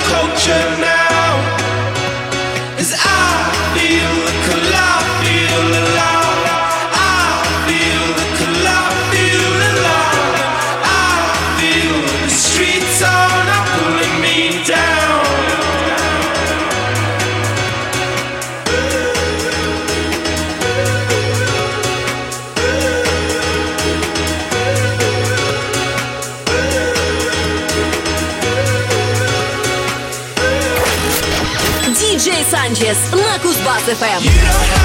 Culture now. Денис на Кузбасс-ФМ.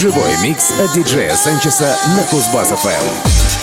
Живой микс от диджея Санчеса на Кузбасс-ФМ.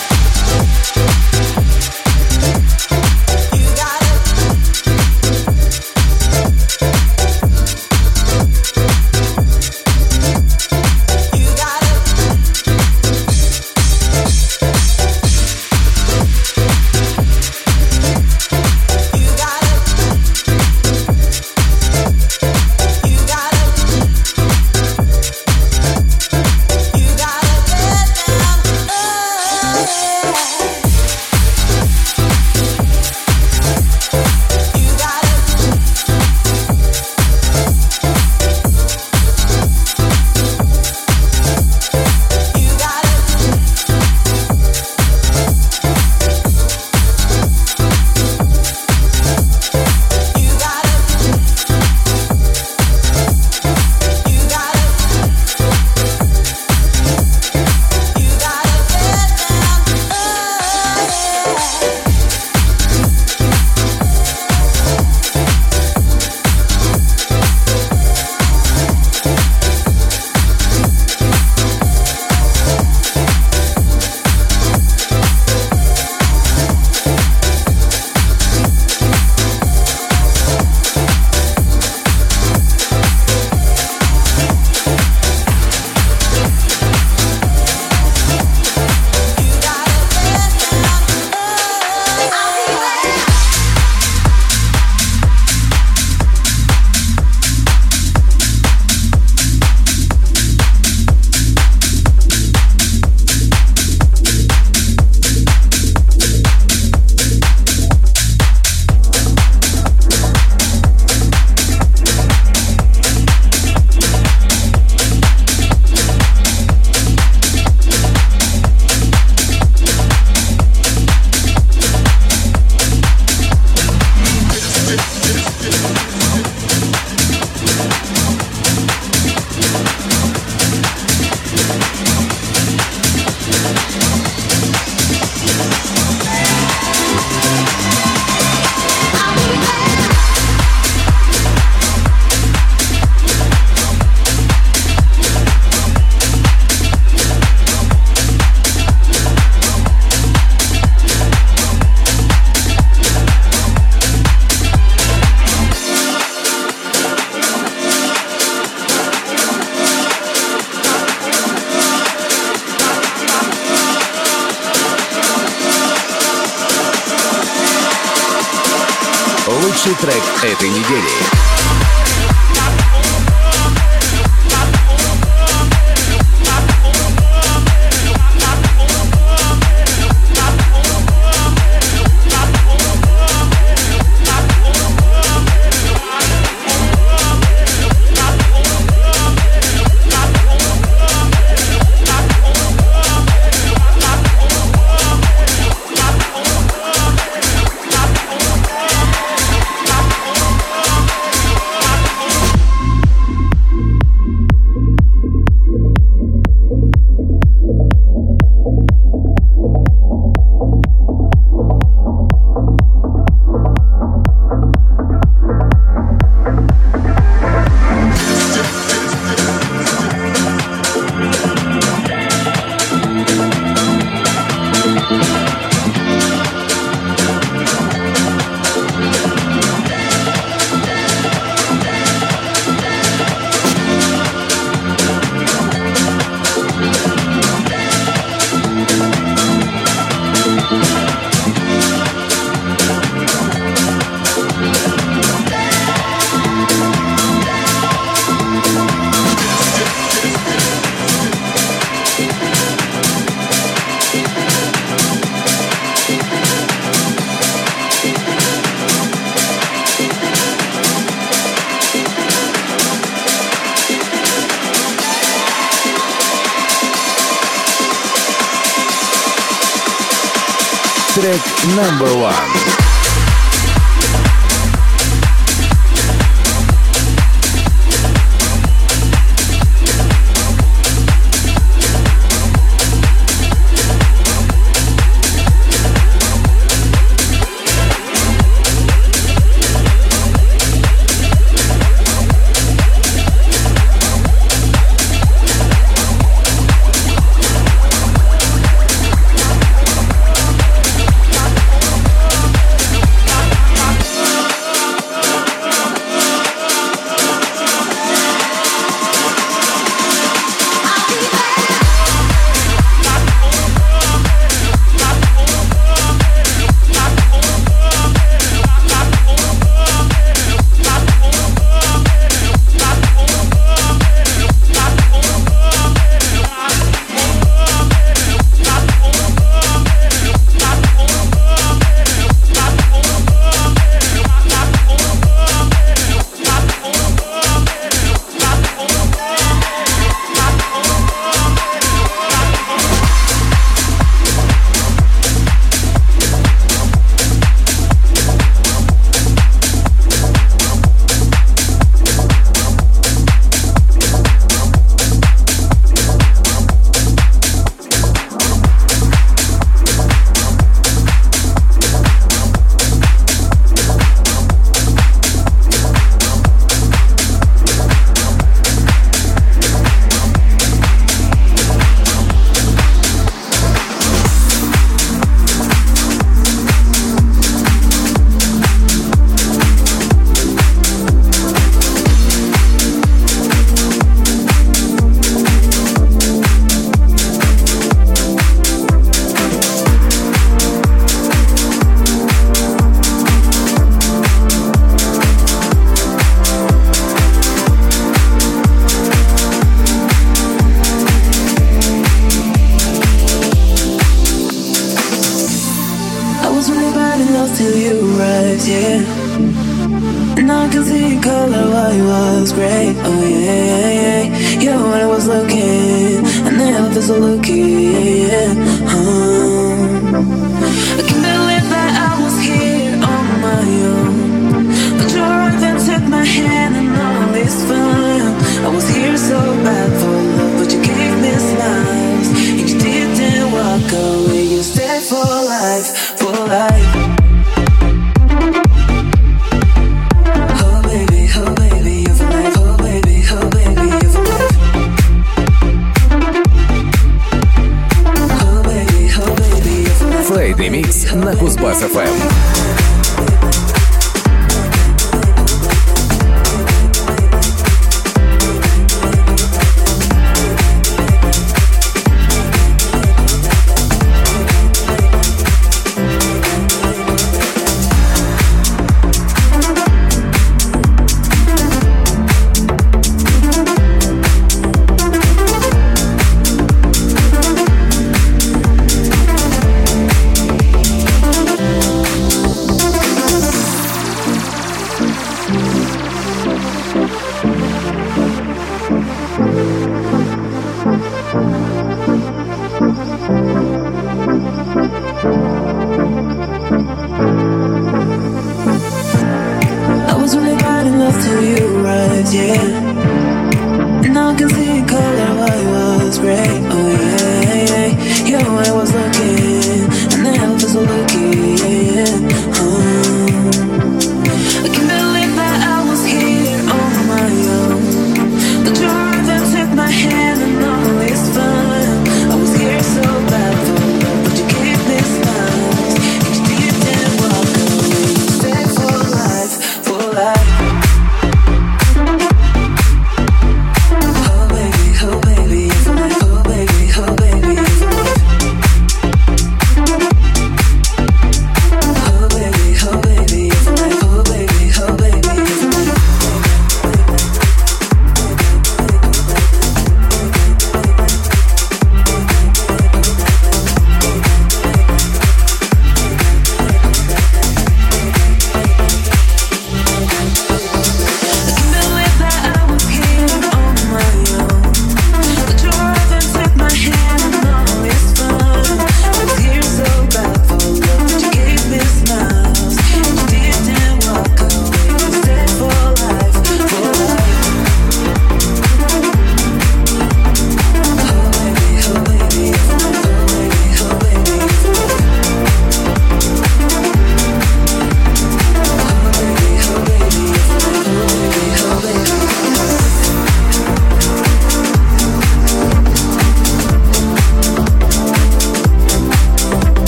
Track number one.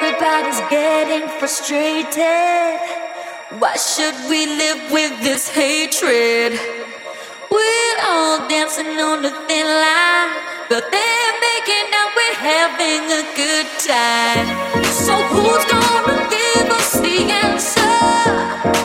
Everybody's getting frustrated. Why should we live with this hatred? We're all dancing on a thin line, but they're making out we're having a good time. So who's gonna give us the answer?